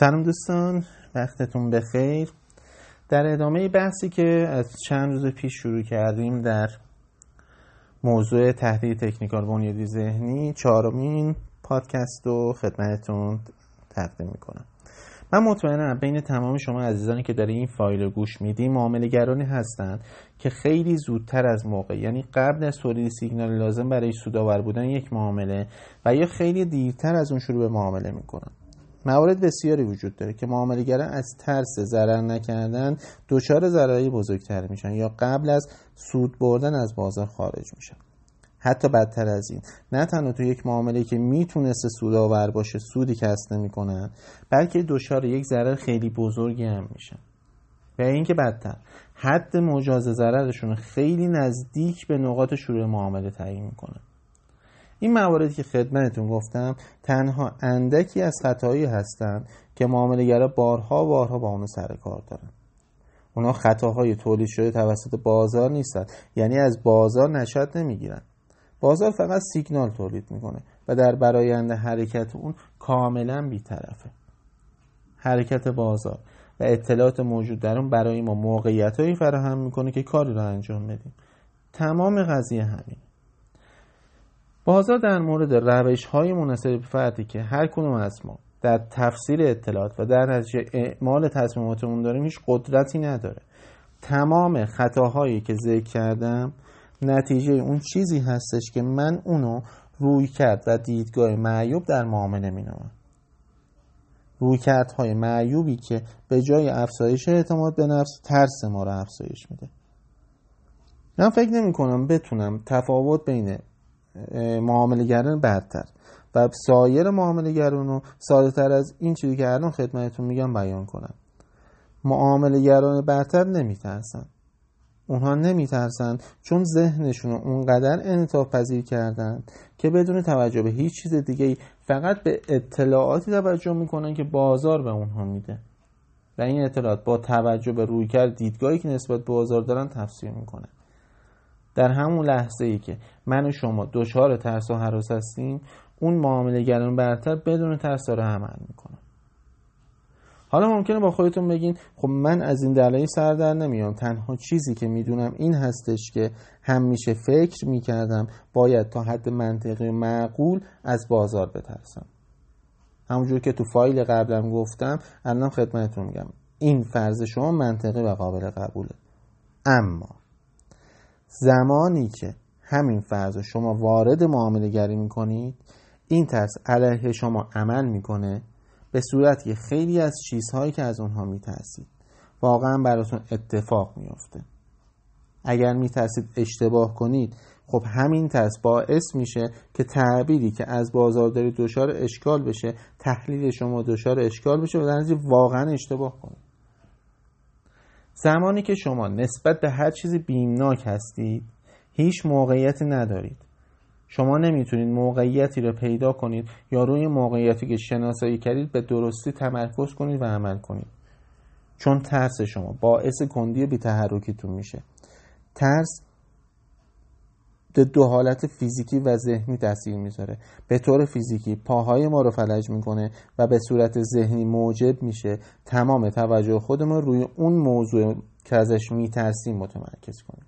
سلام دوستان وقتتون بخیر. در ادامه بحثی که از چند روز پیش شروع کردیم در موضوع تحلیل تکنیکال بنیادی ذهنی چهارمین پادکست رو خدمتتون تقدیم می‌کنم. من مطمئنم بین تمام شما عزیزانی که در این فایل رو گوش میدیم معاملهگرانی هستند که خیلی زودتر از موقع. یعنی قبل از تولید سیگنال لازم برای سودآور بودن یک معامله و یا خیلی دیرتر از اون شروع به معامله می‌کنن. موارد بسیاری وجود داره که معاملهگران از ترس ضرر نکردن دچار ضرری بزرگتر میشن یا قبل از سود بردن از بازار خارج میشن. حتی بدتر از این نه تنها تو یک معامله که می‌تونسته سودآور باشه سودی کسب نمی‌کنن بلکه دچار یک ضرر خیلی بزرگی هم میشن. و اینکه بدتر حد مجاز ضررشون خیلی نزدیک به نقاط شروع معامله تعیین می‌کنن این مواردی که خدمتتون گفتم تنها اندکی از خطاهایی هستند که معاملهگرا بارها بارها با اونو سر کار دارن. اونا خطاهای تولید شده توسط بازار نیستن. یعنی از بازار نشد نمی‌گیرن. بازار فقط سیگنال تولید می‌کنه و در برایند حرکت اون کاملا بیطرفه. حرکت بازار و اطلاعات موجود در اون برای ما موقعیت هایی فراهم می‌کنه که کاری رو انجام بدیم. تمام قضیه همین. بازار در مورد روش های مناسب فردی که هر کنون از ما در تفسیر اطلاعات و در نتیجه اعمال تصمیماتمون داریم هیچ قدرتی نداره. تمام خطاهایی که ذکر کردم نتیجه اون چیزی هستش که من اونو روی کرد و دیدگاه معیوب در معامله می نامم روی های معیوبی که به جای افزایش اعتماد به نفس ترس ما رو افزایش میده. من فکر نمی کنم بتونم تفاوت بین معاملگران برتر و سایر معاملگران رو ساده تر از این چیزی که الان خدمتتون میگم بیان کنم معاملگران برتر نمیترسن. اونها نمیترسن چون ذهنشون رو اونقدر انعطاف پذیر کردن که بدون توجه به هیچ چیز دیگه فقط به اطلاعاتی توجه می‌کنن که بازار به اونها میده. و این اطلاعات با توجه به رویکرد دیدگاهی که نسبت به بازار دارن تفسیر می‌کنن در همون لحظه ای که من و شما دچار ترس و حراس هستیم اون معامله برتر بدون ترس داره عمل می‌کنه. حالا ممکنه با خودتون بگین خب من از این دلایل سر در نمیام. تنها چیزی که می‌دونم این هستش که همیشه فکر می‌کردم باید تا حد منطقی معقول از بازار بترسم. همونجور که تو فایل قبلم گفتم الان خدمتتون میگم. این فرض شما منطقی و قابل قبوله. اما زمانی که همین فرض شما وارد معامله گری می‌کنید این ترس علیه شما عمل می‌کنه به صورت که خیلی از چیزهایی که از اونها میترسید واقعا براتون اتفاق میافته. اگر میترسید اشتباه کنید خب همین ترس باعث میشه که تعبیری که از بازار دارید دچار اشکال بشه تحلیل شما دچار اشکال بشه و در واقعا اشتباه کنید. زمانی که شما نسبت به هر چیزی بیمناک هستید هیچ موقعیتی ندارید. شما نمی‌تونید موقعیتی رو پیدا کنید یا روی موقعیتی که شناسایی کردید به درستی تمرکز کنید و عمل کنید. چون ترس شما باعث کندی بی تحرکیتون میشه. ترس دو حالت فیزیکی و ذهنی تاثیر می‌ذاره. به طور فیزیکی پاهای ما رو فلج می‌کنه و به صورت ذهنی موجب میشه. تمام توجه خودمون روی اون موضوع که ازش میترسیم متمرکز کنیم.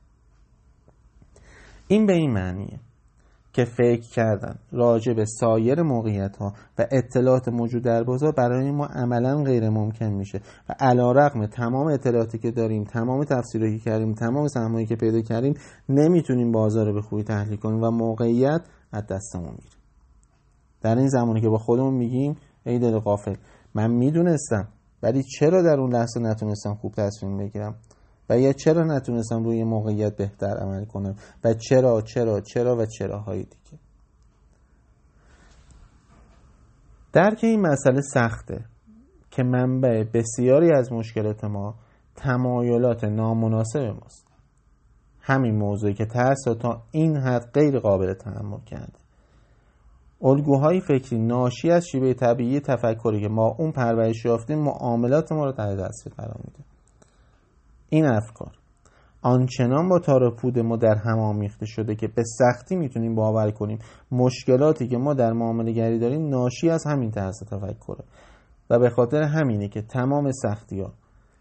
این به این معنیه. که فکر کردن. راجع به سایر موقعیت ها و اطلاعات موجود در بازار برای ما عملا غیر ممکن میشه و علا رقم تمام اطلاعاتی که داریم تمام تفسیرهایی که کردیم تمام سهمایی که پیدا کردیم نمی‌تونیم بازار رو به خوبی تحلیل کنیم و موقعیت از دستمون میره. در این زمانی که با خودمون میگیم ای دل غافل من می‌دونستم ولی چرا در اون لحظه نتونستم خوب تصمیم بگیرم؟ و یا چرا نتونستم روی موقعیت بهتر عمل کنم؟ و چرا چرا چرا و چرا های دیگه؟ درک این مسئله سخته که منبع بسیاری از مشکلات ما تمایلات نامناسب ماست. همین موضوعی که ترس تا این حد غیر قابل تحمل کرده. الگوهای فکری ناشی از شیوه طبیعی تفکری که ما اون پرورش یافتیم معاملات ما رو در دست قرار میده. این افکار. آنچنان با تار پود ما در هم آمیخته شده که به سختی می‌تونیم باور کنیم. مشکلاتی که ما در معامله گری داریم ناشی از همین طرز تفکره. و به خاطر همینه که تمام سختی ها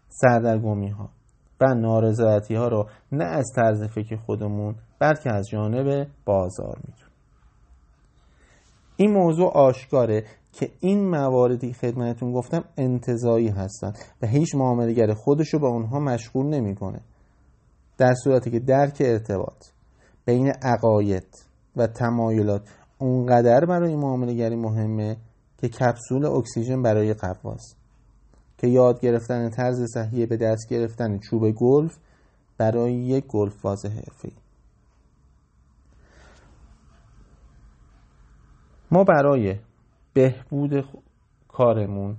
سردرگمی ها و نارضایتی ها رو نه از طرز فکر خودمون بلکه از جانب بازار میدون این موضوع آشکاره که این مواردی خدمتتون گفتم انتظایی هستن و هیچ معاملگر خودش رو به اونها مشغول نمی‌کنه. در صورتی که درک ارتباط بین عقاید و تمایلات اونقدر برای معاملگری مهمه که کپسول اکسیژن برای قواس که یاد گرفتن طرز صحیح به دست گرفتن چوب گلف برای یک گلف باز حرفه‌ای. ما برای بهبود کارمون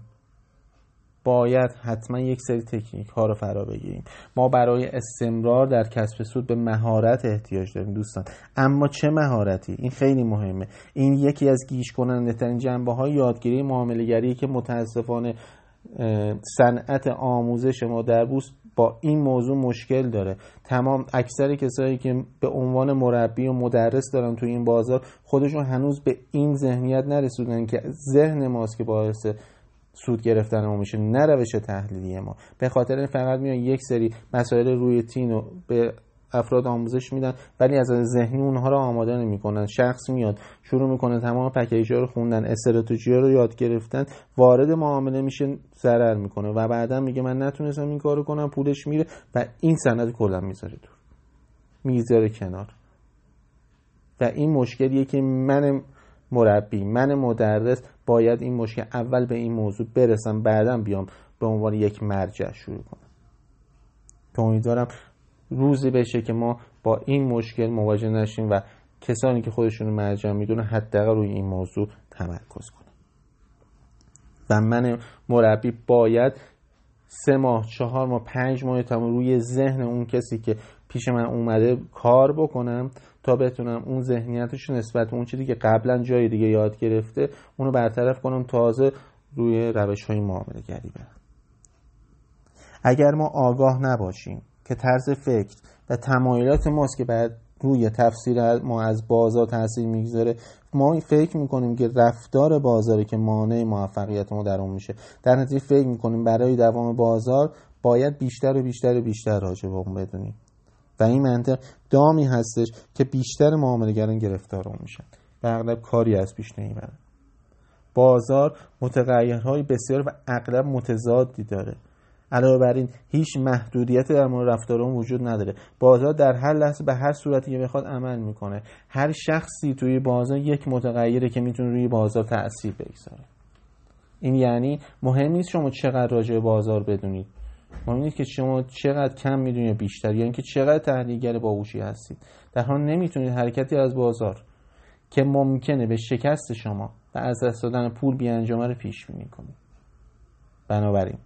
باید حتما یک سری تکنیک ها رو فرا بگیریم. ما برای استمرار در کسب سود به مهارت احتیاج داریم دوستان. اما چه مهارتی؟ این خیلی مهمه. این یکی از گیش کننده ترین جنبه های یادگیری معاملگری که متاسفانه صنعت آموزش ما در بوست با این موضوع مشکل داره. تمام اکثر کسایی که به عنوان مربی و مدرس دارن تو این بازار خودشون هنوز به این ذهنیت نرسیدن که ذهن ماست که باعث سود گرفتن ما میشه نه روش تحلیلی ما. به خاطر فقط میان یک سری مسائل روی تین رو به افراد آموزش میدن ولی از ذهنی اونها رو آماده نمی‌کنن. شخص میاد شروع می‌کنه تمام پکیج رو خوندن استراتژی رو یاد گرفتن وارد معامله میشه ضرر می‌کنه. و بعدا میگه من نتونستم این کارو کنم پولش میره و این سند کلا می‌ذاره دور می‌ذاره کنار. و این مشکلیه که من مربی من مدرس باید این مشکل اول به این موضوع برسم بعدا بیام به عنوان یک مرجع شروع کنم. که امیدوارم روزی بشه که ما با این مشکل مواجه نشیم و کسانی که خودشون مرجع می‌دونه حداقل روی این موضوع تمرکز کنم و من مربی باید سه ماه چهار ماه پنج ماه تا روی ذهن اون کسی که پیش من اومده کار بکنم تا بتونم اون ذهنیتش نسبت اون چیزی که قبلا جای دیگه یاد گرفته اونو برطرف کنم تازه روی روش های معامله گری برم. اگر ما آگاه نباشیم که طرز فکر و تمایلات ماست که بعد روی تفسیر ما از بازار تاثیر می‌گذاره. ما فکر می‌کنیم که رفتار بازاری که مانع موفقیت ما در اون میشه. در نتیجه فکر می‌کنیم برای دوام بازار باید بیشتر و بیشتر و بیشتر راجع به اون بدونیم. و این منطق دامی هستش که بیشتر معاملگران گرفتار اون میشن و اغلب کاری از پیش نمی‌برن. بازار متغیرهای بسیار و اغلب متضادی داره. علاوه بر این هیچ محدودیتی در مورد رفتار اون وجود نداره. بازار در هر لحظه به هر صورتی که بخواد عمل می‌کنه. هر شخصی توی بازار یک متغیره که می‌تونه روی بازار تاثیر بگذاره. این یعنی مهم نیست شما چقدر راجع به بازار بدونید. مهم نیست که شما چقدر کم می‌دونید بیشتر یا اینکه چقدر تحلیلگر باهوشی هستید. در حال نمی‌تونید حرکتی از بازار که ممکنه به شکست شما و از دست دادن پول بیانجامه رو پیش بینی کنید. بنابراین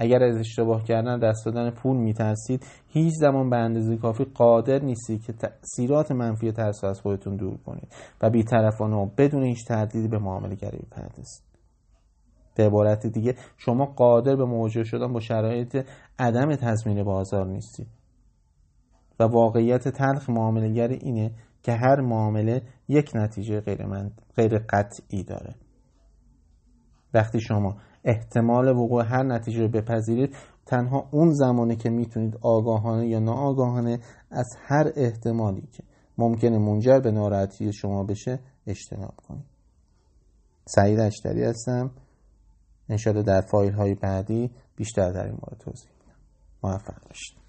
اگر از اشتباه کردن دست دادن پول میترسید هیچ زمان به اندازه کافی قادر نیستید که تاثیرات منفی ترس از خودتون دور کنید و بیطرفانه و بدون هیچ تردیدی به معامله گری بپردازید. به عبارت دیگه شما قادر به مواجه شدن با شرایط عدم تضمین بازار نیستید. و واقعیت تلخ معاملگر اینه که هر معامله یک نتیجه غیر, من... غیر قطعی داره. وقتی شما احتمال وقوع هر نتیجه رو بپذیرید. تنها اون زمانی که می‌تونید آگاهانه یا ناآگاهانه از هر احتمالی که ممکنه منجر به ناراحتی شما بشه اجتناب کنید. سعید اشتری هستم. انشاءالله در فایل های بعدی بیشتر در این مورد توضیح میدم. موفق باشید.